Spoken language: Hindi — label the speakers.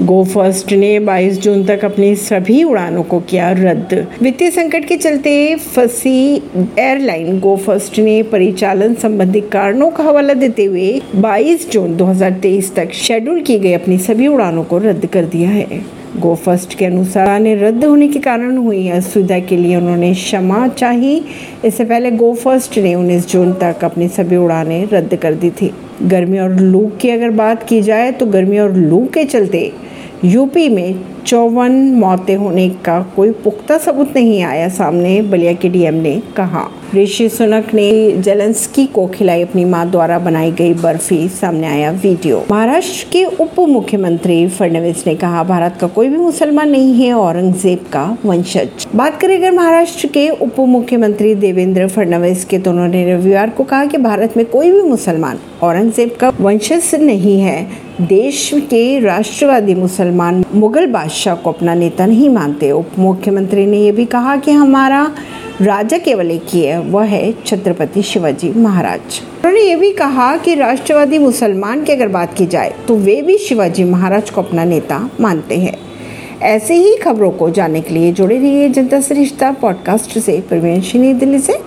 Speaker 1: गो फ़र्स्ट ने 22 जून तक अपनी सभी उड़ानों को किया रद्द। वित्तीय संकट के चलते फंसी एयरलाइन। गो फ़र्स्ट ने परिचालन संबंधी कारणों का हवाला देते हुए 22 जून 2023 तक शेड्यूल की गई अपनी सभी उड़ानों को रद्द कर दिया है। गो फ़र्स्ट के अनुसार ने रद्द होने के कारण हुई असुविधा के लिए उन्होंने क्षमा चाही। इससे पहले गो फ़र्स्ट ने 19 जून तक अपनी सभी उड़ानें रद्द कर दी थी। गर्मी और लू की अगर बात की जाए तो गर्मी और लू के चलते यूपी में चौवन मौतें होने का कोई पुख्ता सबूत नहीं आया, सामने बलिया के डीएम ने कहा। ऋषि सुनक ने जेलेंस्की को खिलाई, अपनी माँ द्वारा बनाई गई बर्फ़ी। सामने आया वीडियो। महाराष्ट्र के उप मुख्यमंत्री फडणवीस ने कहा, भारत का कोई भी मुसलमान नहीं है, औरंगज़ेब का वंशज। बात करें अगर महाराष्ट्र के उप मुख्यमंत्री देवेंद्र फडणवीस के तो उन्होंने रविवार को कहा कि भारत में कोई भी मुसलमान औरंगज़ेब का वंशज नहीं है। देश के राष्ट्रवादी मुसलमान मुगल बादशाह को अपना नेता नहीं मानते। उप मुख्यमंत्री ने यह भी कहा कि हमारा राजा केवल एक ही है, वह है छत्रपति शिवाजी महाराज। उन्होंने ये भी कहा कि राष्ट्रवादी मुसलमान की अगर बात की जाए तो वे भी शिवाजी महाराज को अपना नेता मानते हैं। ऐसे ही खबरों को जानने के लिए जुड़े रहिए जनता से रिश्ता पॉडकास्ट से। प्रवीण दिल्ली से।